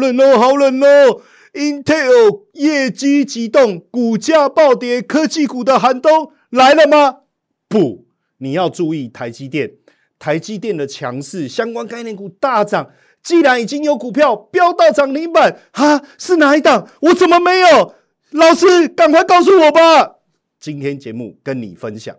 冷哦，好冷哦！Intel 业绩急动，股价暴跌，科技股的寒冬来了吗？不，你要注意台积电，台积电的强势，相关概念股大涨。既然已经有股票飙到涨停板，哈，是哪一档？我怎么没有？老师，赶快告诉我吧！今天节目跟你分享。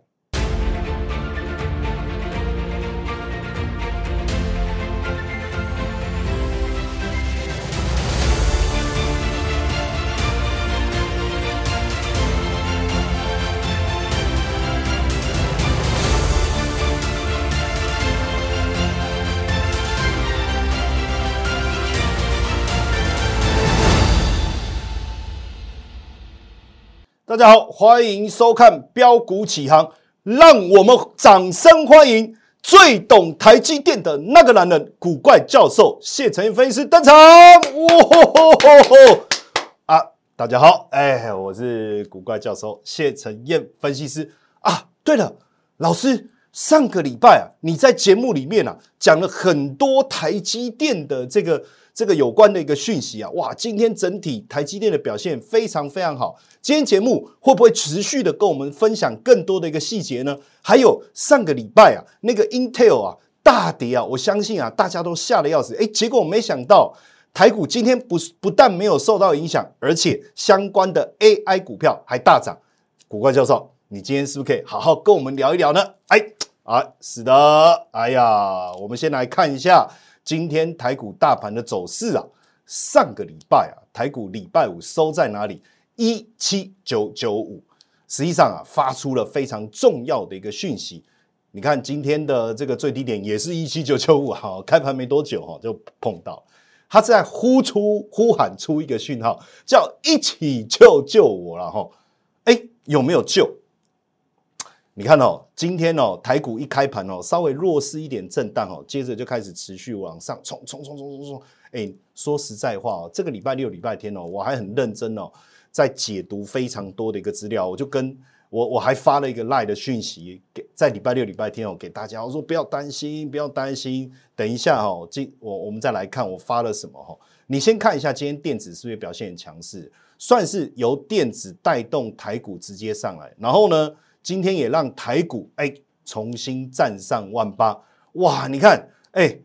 大家好，欢迎收看标股起航，让我们掌声欢迎最懂台积电的那个男人——古怪教授谢承彦分析师登场。哇啊！大家好，哎，我是古怪教授谢承彦分析师啊。对了，老师，上个礼拜啊，你在节目里面啊讲了很多台积电的这个。这个有关的一个讯息啊，哇！今天整体台积电的表现非常非常好。今天节目会不会持续的跟我们分享更多的一个细节呢？还有上个礼拜啊，那个 Intel 啊大跌啊，我相信啊大家都吓得要死。哎，结果我没想到台股今天不不但没有受到影响，而且相关的 AI 股票还大涨。古怪教授，你今天是不是可以好好跟我们聊一聊呢？哎啊，是的，哎呀，我们先来看一下。今天台股大盘的走势啊，上个礼拜啊，台股礼拜五收在哪里？一七九九五，实际上啊，发出了非常重要的一个讯息。你看今天的这个最低点也是一七九九五，好，开盘没多久哈就碰到，它在呼出呼喊出一个讯号，叫一起救救我了哈。哎，有没有救？你看哦，今天哦，台股一开盘哦，稍微弱势一点震荡哦，接着就开始持续往上冲冲冲冲冲冲。哎，说实在话哦，这个礼拜六、礼拜天哦，我还很认真哦，在解读非常多的一个资料，我就跟我我还发了一个赖的讯息给在礼拜六、礼拜天哦给大家，我说不要担心，不要担心，等一下哈，今我我们再来看我发了什么哈。你先看一下今天电子是不是表现很强势，算是由电子带动台股直接上来，然后呢？今天也让台股哎重新站上万八哇！你看哎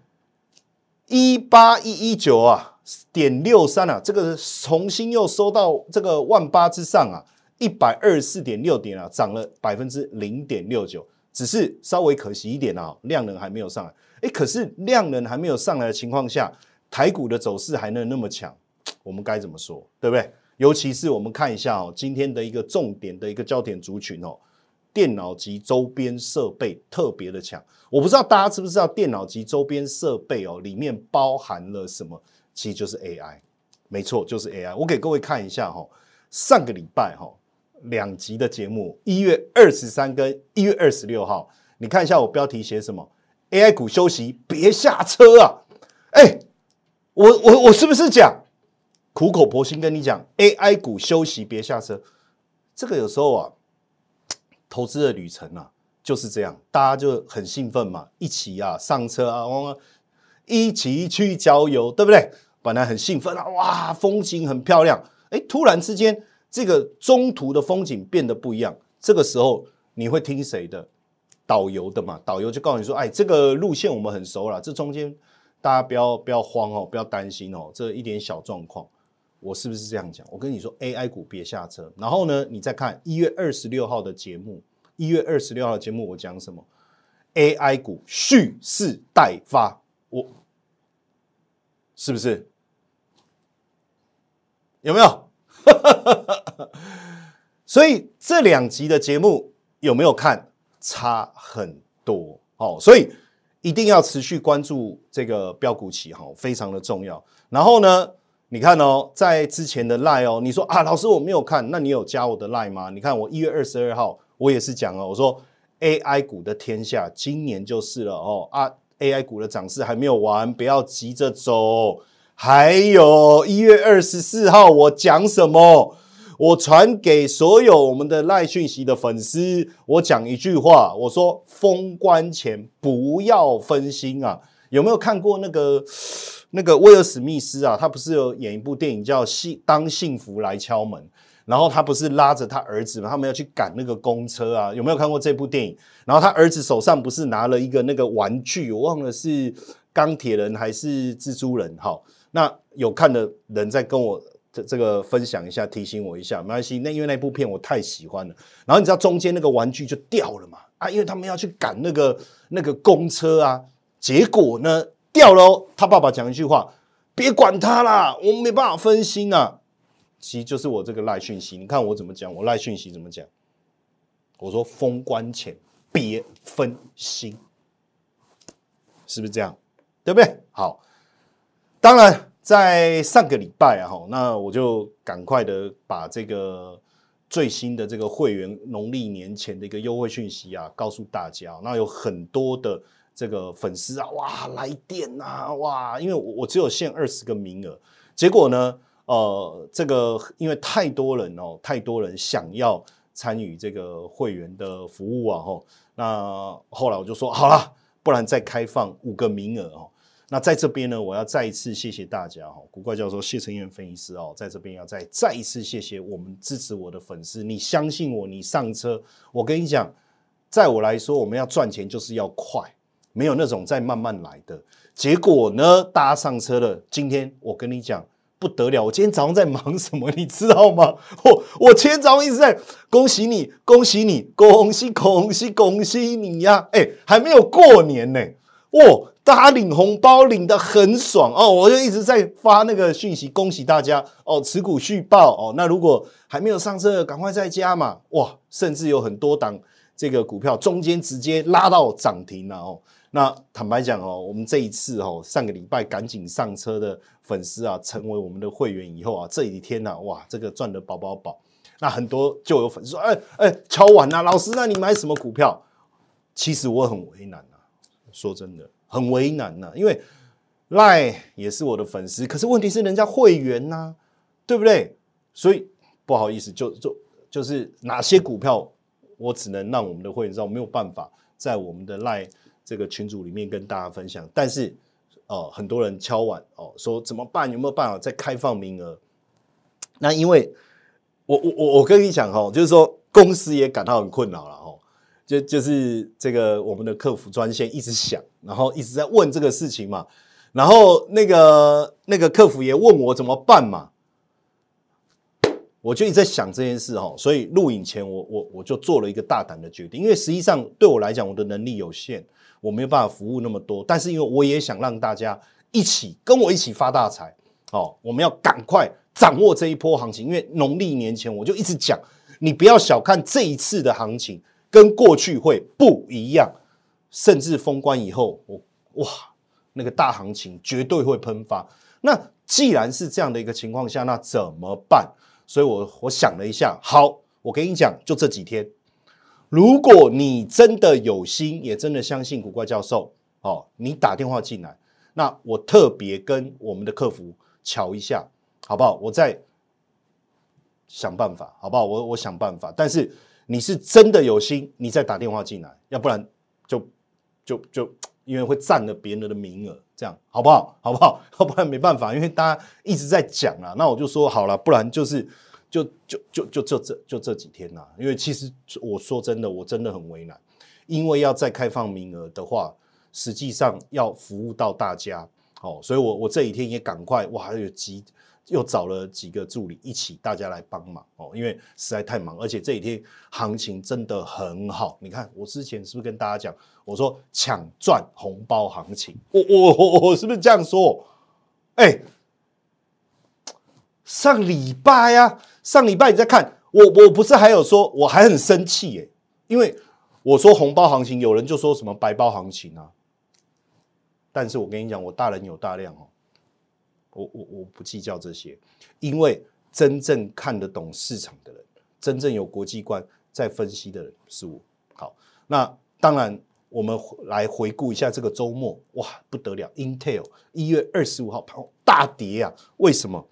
一八一一九啊点六三啊，这个重新又收到这个万八之上啊，一百二十四点六点啊，涨了百分之零点六九，只是稍微可惜一点啊，量能还没有上来。哎，可是量能还没有上来的情况下，台股的走势还能那么强，我们该怎么说？对不对？尤其是我们看一下哦，今天的一个重点的一个焦点族群哦。电脑及周边设备特别的强，我不知道大家知不知道电脑及周边设备哦，里面包含了什么？其实就是 AI，没错，就是 AI。我给各位看一下哈，上个礼拜哈两集的节目，一月二十三跟一月二十六号，你看一下我标题写什么？AI 股休息，别下车啊！哎，我我我是不是讲苦口婆心跟你讲，AI 股休息，别下车？这个有时候啊。投资的旅程啊，就是这样，大家就很兴奋嘛，一起啊上车啊，一起去郊游，对不对？本来很兴奋啊，哇，风景很漂亮，哎，突然之间这个中途的风景变得不一样，这个时候你会听谁的？导游的嘛，导游就告诉你说，哎，这个路线我们很熟了，这中间大家不要不要慌哦，不要担心哦，这一点小状况。我是不是这样讲？我跟你说，AI 股别下车。然后呢，你再看一月二十六号的节目，一月二十六号的节目我讲什么？AI 股蓄势待发，我是不是？有没有？所以这两集的节目有没有看？差很多哦。所以一定要持续关注这个标股起哈，非常的重要。然后呢？你看哦，在之前的 line 哦，你说啊，老师我没有看，那你有加我的 line 吗？你看我一月二十二号，我也是讲哦，我说 AI 股的天下，今年就是了哦啊，AI 股的涨势还没有完，不要急着走。还有一月二十四号，我讲什么？我传给所有我们的赖讯息的粉丝，我讲一句话，我说封关前不要分心啊。有没有看过那个？那个威尔史密斯啊，他不是有演一部电影叫《幸当幸福来敲门》，然后他不是拉着他儿子嘛，他们要去赶那个公车啊，有没有看过这部电影？然后他儿子手上不是拿了一个那个玩具，我忘了是钢铁人还是蜘蛛人？哈，那有看的人在跟我这这个分享一下，提醒我一下，没关系。那因为那部片我太喜欢了，然后你知道中间那个玩具就掉了嘛？啊，因为他们要去赶那个那个公车啊，结果呢？掉了，他爸爸讲一句话：“别管他啦，我没办法分心啊。”其实就是我这个赖讯息，你看我怎么讲？我赖讯息怎么讲？我说封关前别分心，是不是这样？对不对？好，当然在上个礼拜啊，哈，那我就赶快的把这个最新的这个会员农历年前的一个优惠讯息啊，告诉大家。那有很多的。这个粉丝啊，哇，来电呐，哇，因为我我只有限二十个名额，结果呢，呃，这个因为太多人哦，太多人想要参与这个会员的服务啊，吼，那后来我就说好了，不然再开放五个名额哦。那在这边呢，我要再一次谢谢大家哈，古怪教授谢承彦分析师哦，在这边要再再一次谢谢我们支持我的粉丝，你相信我，你上车，我跟你讲，在我来说，我们要赚钱就是要快。没有那种再慢慢来的结果呢？大家上车了。今天我跟你讲不得了，我今天早上在忙什么，你知道吗？我 我今天早上一直在恭喜你，恭喜你，恭喜恭喜恭喜你呀！哎，还没有过年呢，哇，大家领红包领的很爽哦，我就一直在发那个讯息，恭喜大家哦，持股续报哦。那如果还没有上车，赶快再加嘛！哇，甚至有很多档这个股票中间直接拉到涨停了哦。那坦白讲哦，我们这一次哦，上个礼拜赶紧上车的粉丝啊，成为我们的会员以后啊，这几天呢，哇，这个赚的饱饱饱。那很多就有粉丝说，哎哎，敲完了，老师，那你买什么股票？其实我很为难啊，说真的，很为难呐，因为赖也是我的粉丝，可是问题是人家会员呐，对不对？所以不好意思，就就就是哪些股票，我只能让我们的会员知道，没有办法在我们的赖。这个群组里面跟大家分享，但是哦，很多人敲碗哦，说怎么办？有没有办法再开放名额？那因为我我我我跟你讲哈，就是说公司也感到很困扰了哈，就就是这个我们的客服专线一直响，然后一直在问这个事情嘛，然后那个那个客服也问我怎么办嘛。我就一直在想这件事哈，所以录影前我我我就做了一个大胆的决定，因为实际上对我来讲，我的能力有限，我没有办法服务那么多。但是因为我也想让大家一起跟我一起发大财哦，我们要赶快掌握这一波行情。因为农历年前我就一直讲，你不要小看这一次的行情，跟过去会不一样，甚至封关以后，我哇那个大行情绝对会喷发。那既然是这样的一个情况下，那怎么办？所以，我我想了一下，好，我跟你讲，就这几天，如果你真的有心，也真的相信古怪教授，哦，你打电话进来，那我特别跟我们的客服瞧一下，好不好？我再想办法，好不好？我我想办法。但是你是真的有心，你再打电话进来，要不然就就就因为会占了别人的名额。这样好不好？好不好？要不然没办法，因为大家一直在讲啊。那我就说好了，不然就是就就就就就这就这几天呐。因为其实我说真的，我真的很为难，因为要再开放名额的话，实际上要服务到大家，哦，所以我我这几天也赶快哇，有急。又找了几个助理一起，大家来帮忙哦，因为实在太忙，而且这几天行情真的很好。你看，我之前是不是跟大家讲，我说抢赚红包行情，我我我我是不是这样说？哎，上礼拜呀，上礼拜你在看我，我不是还有说，我还很生气耶，因为我说红包行情，有人就说什么白包行情啊，但是我跟你讲，我大人有大量哦。我我我不计较这些，因为真正看得懂市场的人，真正有国际观在分析的人是我。好，那当然我们来回顾一下这个周末，哇，不得了！Intel 一月二十五号盘大跌啊，为什么？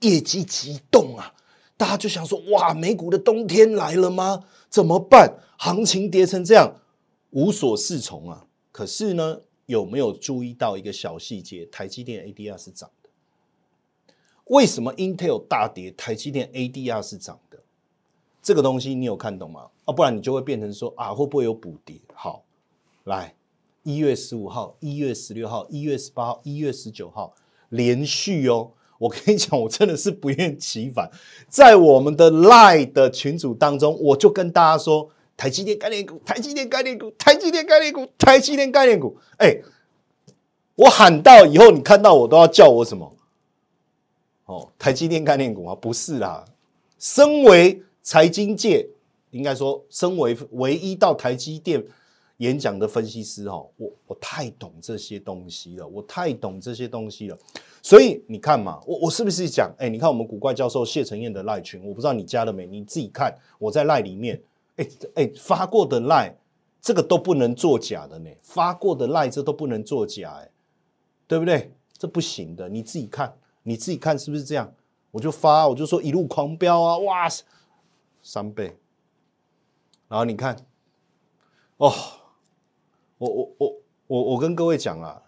业绩激动啊，大家就想说，哇，美股的冬天来了吗？怎么办？行情跌成这样，无所适从啊！可是呢？有没有注意到一个小细节？台积电 ADR 是涨的，为什么 Intel 大跌，台积电 ADR 是涨的？这个东西你有看懂吗？啊，不然你就会变成说啊，会不会有补跌？好，来，一月十五号、一月十六号、一月十八号、一月十九号连续哦。我跟你讲，我真的是不厌其烦，在我们的 Line 的群组当中，我就跟大家说，台积电概念股，台积电概念股，台积电概念股，台积电概念股。哎，我喊到以后，你看到我都要叫我什么？哦，台积电概念股啊，不是啦。身为财经界，应该说，身为唯一到台积电。演讲的分析师哦，我我太懂这些东西了，我太懂这些东西了，所以你看嘛，我我是不是讲，哎，你看我们古怪教授谢承彦的赖群，我不知道你加了没，你自己看，我在赖里面，哎哎发过的赖，这个都不能作假的呢，发过的赖这都不能作假，哎，对不对？这不行的，你自己看，你自己看是不是这样？我就发，我就说一路狂飙啊，哇，三倍，然后你看，哦。我我我我我跟各位讲啊，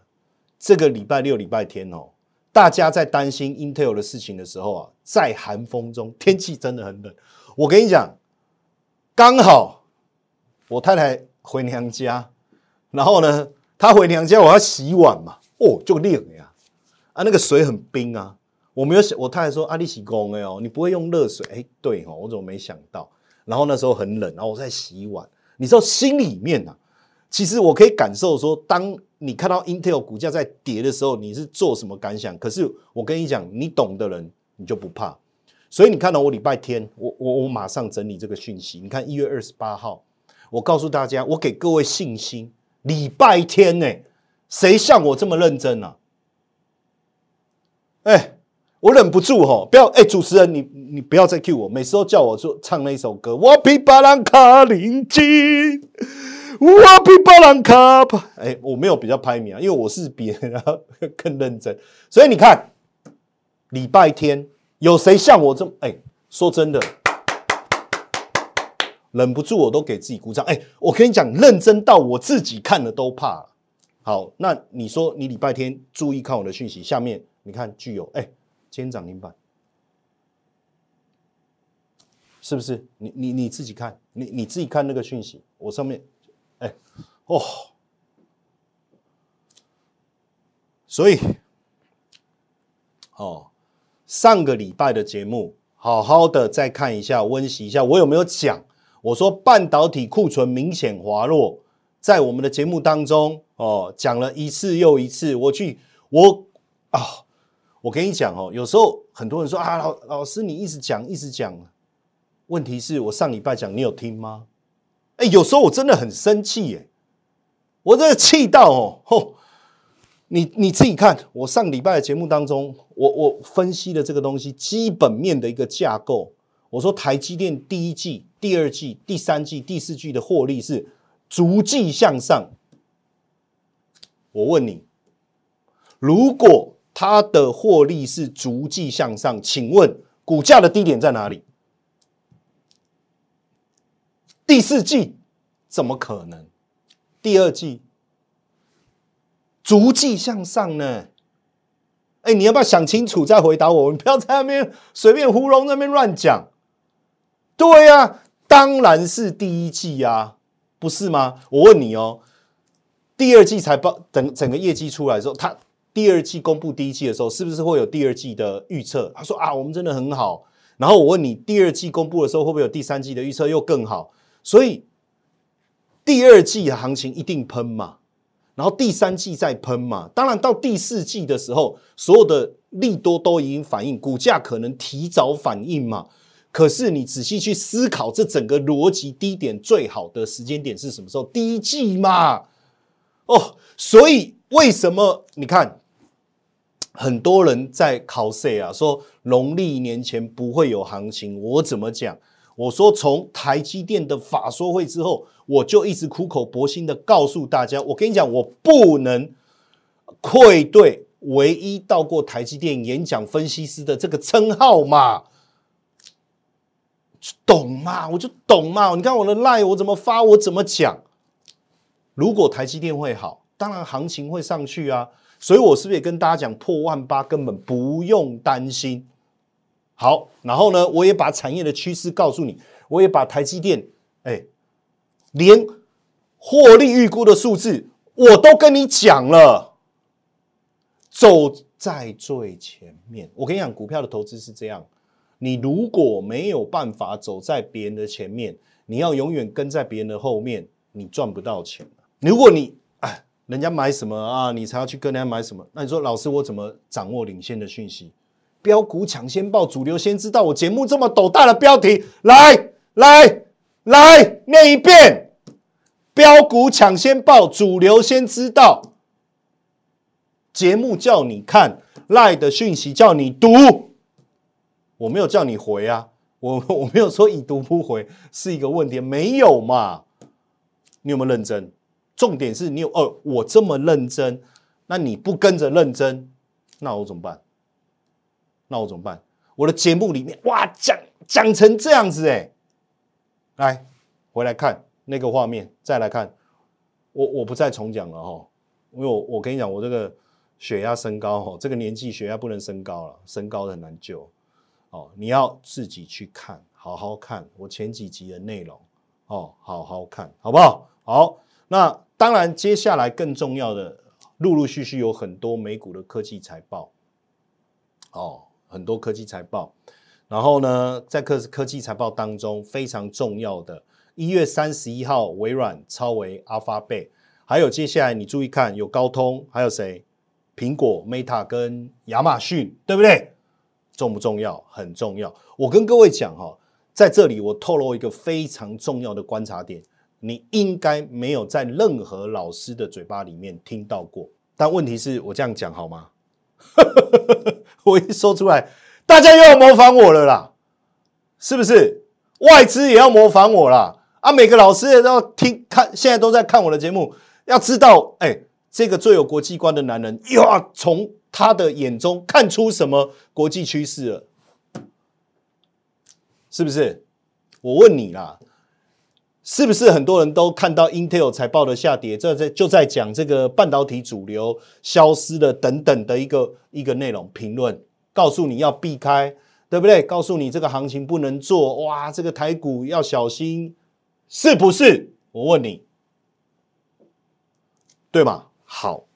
这个礼拜六礼拜天哦，大家在担心 Intel 的事情的时候啊，在寒风中，天气真的很冷。我跟你讲，刚好我太太回娘家，然后呢，她回娘家，我要洗碗嘛，哦，就冷呀，啊，那个水很冰啊。我没有想，我太太说啊，你洗工哎哦，你不会用热水？哎，对哦，我怎么没想到？然后那时候很冷，然后我在洗碗，你知道心里面啊。其实我可以感受说，当你看到 Intel 股价在跌的时候，你是做什么感想？可是我跟你讲，你懂的人你就不怕。所以你看到我礼拜天，我我我马上整理这个讯息。你看一月二十八号，我告诉大家，我给各位信心。礼拜天呢，谁像我这么认真啊？哎，我忍不住哈，不要哎，主持人你你不要再 cue 我，每次都叫我说唱那一首歌，我比巴兰卡林金。我比巴兰卡，哎，我没有比较拍名啊，因为我是比人家更认真，所以你看，礼拜天有谁像我这么哎？说真的，忍不住我都给自己鼓掌。哎，我跟你讲，认真到我自己看了都怕。好，那你说你礼拜天注意看我的讯息，下面你看具有哎，今天涨停板，是不是？你你你自己看，你你自己看那个讯息，我上面。哎，哦，所以，哦，上个礼拜的节目，好好的再看一下，温习一下，我有没有讲？我说半导体库存明显滑落，在我们的节目当中，哦，讲了一次又一次。我去，我啊，我跟你讲哦，有时候很多人说啊，老老师你一直讲一直讲，问题是我上礼拜讲，你有听吗？哎，有时候我真的很生气耶！我真的气到哦，吼！你你自己看，我上礼拜的节目当中，我我分析的这个东西基本面的一个架构。我说台积电第一季、第二季、第三季、第四季的获利是逐季向上。我问你，如果它的获利是逐季向上，请问股价的低点在哪里？第四季怎么可能？第二季逐季向上呢？哎，你要不要想清楚再回答我？你不要在那边随便胡弄，那边乱讲。对呀，当然是第一季啊，不是吗？我问你哦，第二季才报整整个业绩出来的时候，他第二季公布第一季的时候，是不是会有第二季的预测？他说啊，我们真的很好。然后我问你，第二季公布的时候，会不会有第三季的预测又更好？所以第二季的行情一定喷嘛，然后第三季再喷嘛，当然到第四季的时候，所有的利多都已经反应，股价可能提早反应嘛。可是你仔细去思考，这整个逻辑低点最好的时间点是什么时候？第一季嘛。哦，所以为什么你看很多人在考 C 啊，说农历年前不会有行情，我怎么讲？我说，从台积电的法说会之后，我就一直苦口婆心的告诉大家，我跟你讲，我不能愧对唯一到过台积电演讲分析师的这个称号嘛，懂嘛？我就懂嘛。你看我的 line，我怎么发，我怎么讲。如果台积电会好，当然行情会上去啊。所以我是不是也跟大家讲，破万八根本不用担心。好，然后呢，我也把产业的趋势告诉你，我也把台积电，哎，连获利预估的数字我都跟你讲了，走在最前面。我跟你讲，股票的投资是这样，你如果没有办法走在别人的前面，你要永远跟在别人的后面，你赚不到钱。如果你哎，人家买什么啊，你才要去跟人家买什么？那你说，老师，我怎么掌握领先的讯息？标股抢先报，主流先知道。我节目这么斗大的标题，来来来，念一遍：标股抢先报，主流先知道。节目叫你看，赖的讯息叫你读，我没有叫你回啊，我我没有说已读不回是一个问题，没有嘛？你有没有认真？重点是你有呃，我这么认真，那你不跟着认真，那我怎么办？那我怎么办？我的节目里面哇，讲讲成这样子哎，来回来看那个画面，再来看我我不再重讲了哈，因为我我跟你讲，我这个血压升高哈，这个年纪血压不能升高了，升高很难救哦，你要自己去看，好好看我前几集的内容哦，好好看好不好？好，那当然接下来更重要的，陆陆续续有很多美股的科技财报哦。很多科技财报，然后呢，在科科技财报当中非常重要的，一月三十一号，微软超为阿法贝还有接下来你注意看，有高通，还有谁？苹果、Meta 跟亚马逊，对不对？重不重要？很重要。我跟各位讲哈，在这里我透露一个非常重要的观察点，你应该没有在任何老师的嘴巴里面听到过。但问题是我这样讲好吗？我一说出来，大家又要模仿我了啦，是不是？外资也要模仿我啦。啊！每个老师也要听看，现在都在看我的节目，要知道，哎，这个最有国际观的男人，又要从他的眼中看出什么国际趋势了，是不是？我问你啦。是不是很多人都看到 Intel 财报的下跌？这在就在讲这个半导体主流消失了等等的一个一个内容评论，告诉你要避开，对不对？告诉你这个行情不能做，哇，这个台股要小心，是不是？我问你，对吗？好，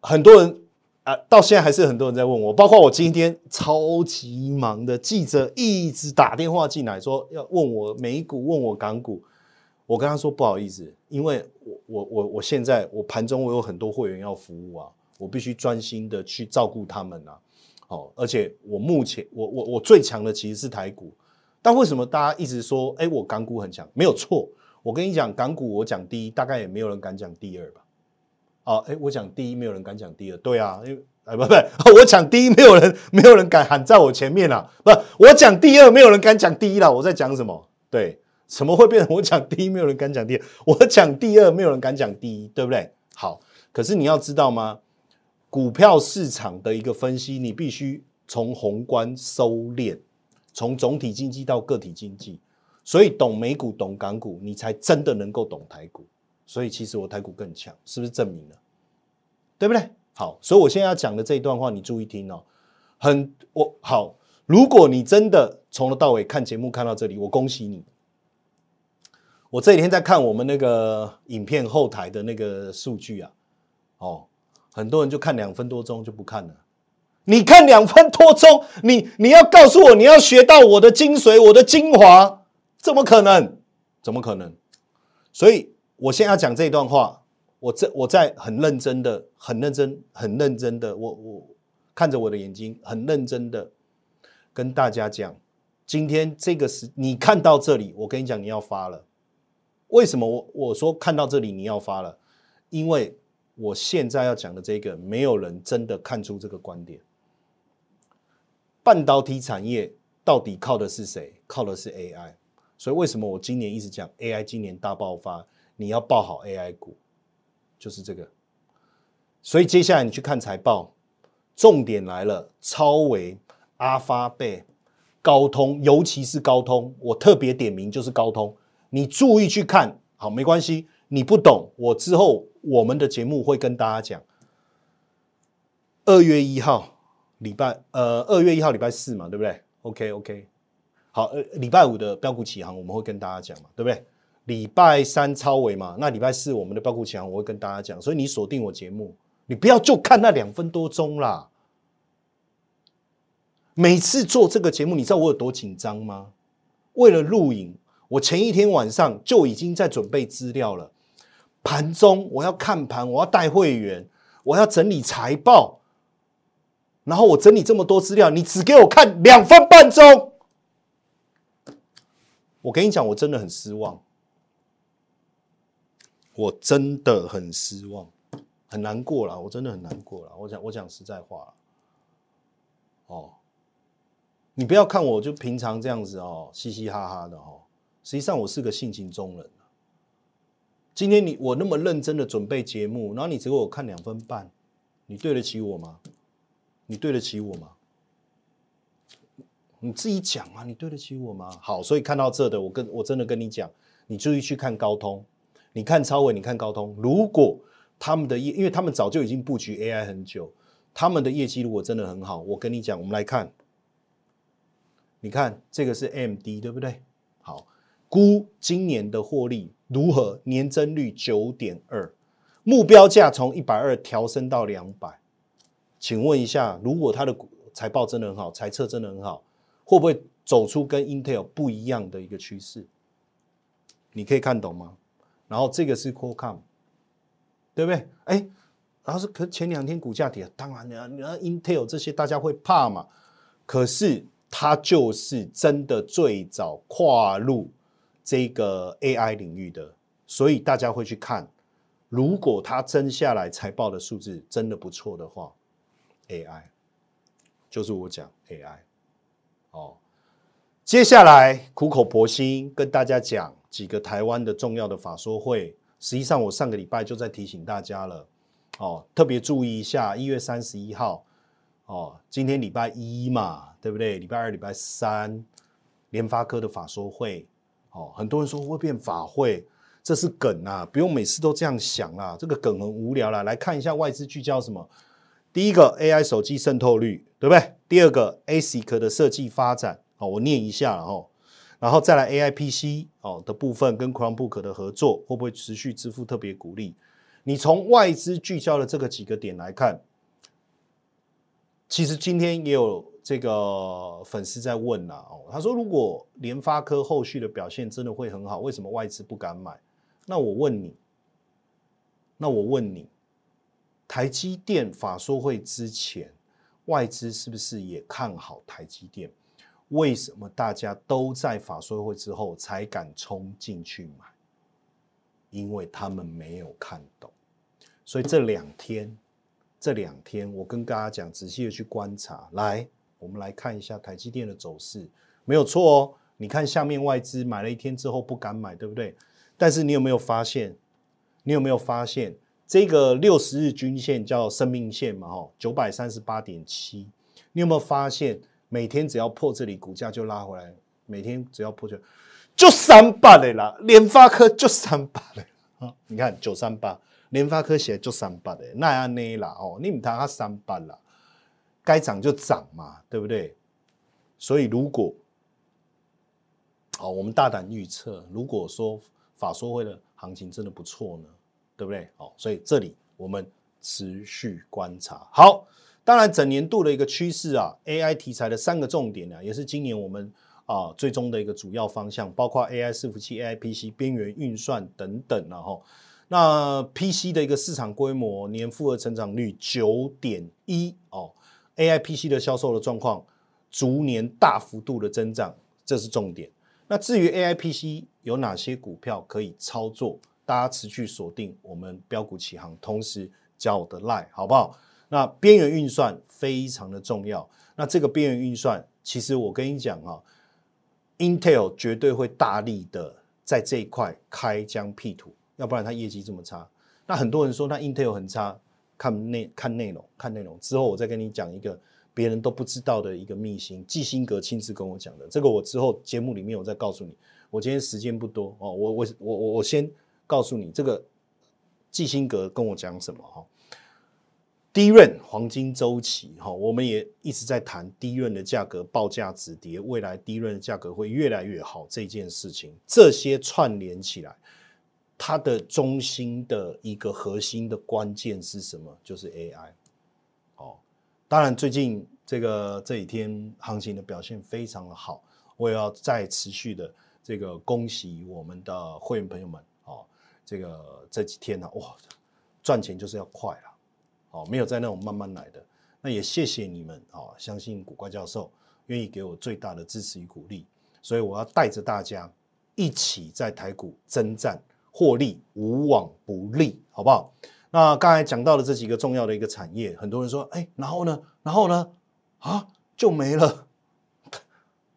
很多人。啊，到现在还是很多人在问我，包括我今天超级忙的记者一直打电话进来，说要问我美股，问我港股。我跟他说不好意思，因为我我我我现在我盘中我有很多会员要服务啊，我必须专心的去照顾他们啊。哦，而且我目前我我我最强的其实是台股，但为什么大家一直说哎我港股很强？没有错，我跟你讲港股我讲第一，大概也没有人敢讲第二吧。哦，哎，我讲第一，没有人敢讲第二。对啊，因为哎，不不，我讲第一，没有人，没有人敢喊在我前面啊。不，我讲第二，没有人敢讲第一了。我在讲什么？对，怎么会变成我讲第一，没有人敢讲第二？我讲第二，没有人敢讲第一，对不对？好，可是你要知道吗？股票市场的一个分析，你必须从宏观收敛，从总体经济到个体经济，所以懂美股、懂港股，你才真的能够懂台股。所以其实我台股更强，是不是证明了？对不对？好，所以我现在要讲的这一段话，你注意听哦。很我好，如果你真的从头到尾看节目看到这里，我恭喜你。我这几天在看我们那个影片后台的那个数据啊，哦，很多人就看两分多钟就不看了。你看两分多钟，你你要告诉我你要学到我的精髓，我的精华，怎么可能？怎么可能？所以。我现在要讲这段话，我这我在很认真的、很认真、很认真的，我我看着我的眼睛，很认真的跟大家讲，今天这个是你看到这里，我跟你讲你要发了。为什么我我说看到这里你要发了？因为我现在要讲的这个，没有人真的看出这个观点。半导体产业到底靠的是谁？靠的是 AI。所以为什么我今年一直讲 AI 今年大爆发？你要报好 AI 股，就是这个。所以接下来你去看财报，重点来了，超维、阿发贝、高通，尤其是高通，我特别点名就是高通。你注意去看好，没关系。你不懂，我之后我们的节目会跟大家讲，二月一号礼拜呃二月一号礼拜四嘛，对不对？OK OK，好，呃礼拜五的标股起航我们会跟大家讲嘛，对不对？礼拜三超尾嘛，那礼拜四我们的包股起航我会跟大家讲，所以你锁定我节目，你不要就看那两分多钟啦。每次做这个节目，你知道我有多紧张吗？为了录影，我前一天晚上就已经在准备资料了。盘中我要看盘，我要带会员，我要整理财报，然后我整理这么多资料，你只给我看两分半钟，我跟你讲，我真的很失望，我真的很失望，很难过了，我真的很难过了。我讲，我讲实在话哦。你不要看我就平常这样子哦，嘻嘻哈哈的哦，实际上我是个性情中人。今天你我那么认真的准备节目，然后你只给我看两分半，你对得起我吗？你对得起我吗？你自己讲啊，你对得起我吗？好，所以看到这的，我跟我真的跟你讲，你注意去看高通，你看超伟，你看高通，如果他们的业，因为他们早就已经布局 AI 很久，他们的业绩如果真的很好，我跟你讲，我们来看。你看这个是 MD 对不对？好，估今年的获利如何？年增率九点二，目标价从一百二调升到两百。请问一下，如果它的财报真的很好，财测真的很好，会不会走出跟 Intel 不一样的一个趋势？你可以看懂吗？然后这个是 Qualcomm，对不对？哎，然后是可前两天股价跌，当然了，你 Intel 这些大家会怕嘛？可是。它就是真的最早跨入这个 AI 领域的，所以大家会去看。如果它真下来财报的数字真的不错的话，AI 就是我讲 AI 哦。接下来苦口婆心跟大家讲几个台湾的重要的法说会，实际上我上个礼拜就在提醒大家了哦，特别注意一下一月三十一号。哦，今天礼拜一嘛，对不对？礼拜二、礼拜三，联发科的法说会，哦，很多人说会变法会，这是梗啊，不用每次都这样想啦，这个梗很无聊啦。来看一下外资聚焦什么？第一个 AI 手机渗透率，对不对？第二个 ASIC 的设计发展，哦，我念一下，然后，然后再来 AI PC 哦的部分跟 Chromebook 的合作会不会持续支付特别鼓励？你从外资聚焦的这个几个点来看。其实今天也有这个粉丝在问呐，哦，他说如果联发科后续的表现真的会很好，为什么外资不敢买？那我问你，那我问你，台积电法说会之前，外资是不是也看好台积电？为什么大家都在法说会之后才敢冲进去买？因为他们没有看懂，所以这两天。这两天，我跟大家讲，仔细的去观察。来，我们来看一下台积电的走势，没有错哦。你看下面外资买了一天之后不敢买，对不对？但是你有没有发现？你有没有发现这个六十日均线叫生命线嘛？哈，九百三十八点七。你有没有发现每天只要破这里，股价就拉回来？每天只要破就就三八的啦，联发科就三八的啊！你看九三八。联发科写就三八的，那样呢啦哦，你唔谈它三八啦，该涨就涨嘛，对不对？所以如果，好，我们大胆预测，如果说法说会的行情真的不错呢，对不对？好，所以这里我们持续观察。好，当然整年度的一个趋势啊，AI 题材的三个重点呢，也是今年我们啊最终的一个主要方向，包括 AI 伺服器、AI PC、边缘运算等等，然后。那 PC 的一个市场规模年复合成长率九点一哦，AI PC 的销售的状况逐年大幅度的增长，这是重点。那至于 AI PC 有哪些股票可以操作，大家持续锁定我们标股起航，同时加我的 lie，好不好？那边缘运算非常的重要。那这个边缘运算，其实我跟你讲啊，Intel 绝对会大力的在这一块开疆辟土。要不然它业绩这么差，那很多人说那 Intel 很差，看内看内容看内容之后，我再跟你讲一个别人都不知道的一个秘辛，季辛格亲自跟我讲的，这个我之后节目里面我再告诉你。我今天时间不多哦，我我我我我先告诉你这个基辛格跟我讲什么哈？低润黄金周期哈，我们也一直在谈低润的价格报价止跌，未来低润的价格会越来越好这件事情，这些串联起来，它的中心的一个核心的关键是什么？就是 AI。哦，当然最近这个这几天行情的表现非常的好，我也要再持续的这个恭喜我们的会员朋友们哦，这个这几天呢，哇，赚钱就是要快了。哦，没有在那种慢慢来的，那也谢谢你们啊！相信古怪教授愿意给我最大的支持与鼓励，所以我要带着大家一起在台股征战，获利无往不利，好不好？那刚才讲到的这几个重要的一个产业，很多人说，哎，然后呢？然后呢？啊，就没了？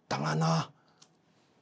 当然啦，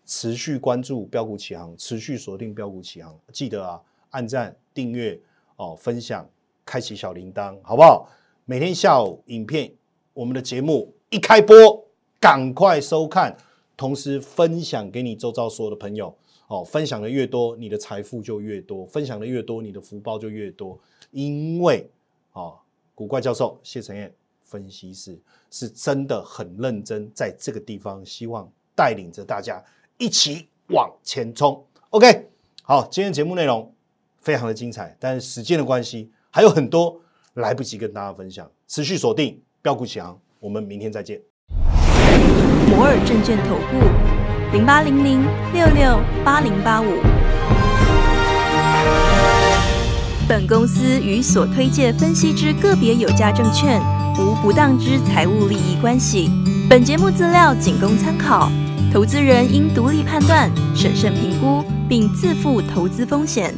持续关注标股起航，持续锁定标股起航，记得啊，按赞、订阅哦，分享。开启小铃铛，好不好？每天下午影片，我们的节目一开播，赶快收看，同时分享给你周遭所有的朋友。哦，分享的越多，你的财富就越多；分享的越多，你的福报就越多。因为，哦，古怪教授谢承彦分析师是真的很认真，在这个地方，希望带领着大家一起往前冲。OK，好，今天节目内容非常的精彩，但是时间的关系。还有很多来不及跟大家分享，持续锁定标股强，我们明天再见。摩尔证券投顾零八零零六六八零八五。本公司与所推介分析之个别有价证券无不当之财务利益关系。本节目资料仅供参考，投资人应独立判断、审慎评估，并自负投资风险。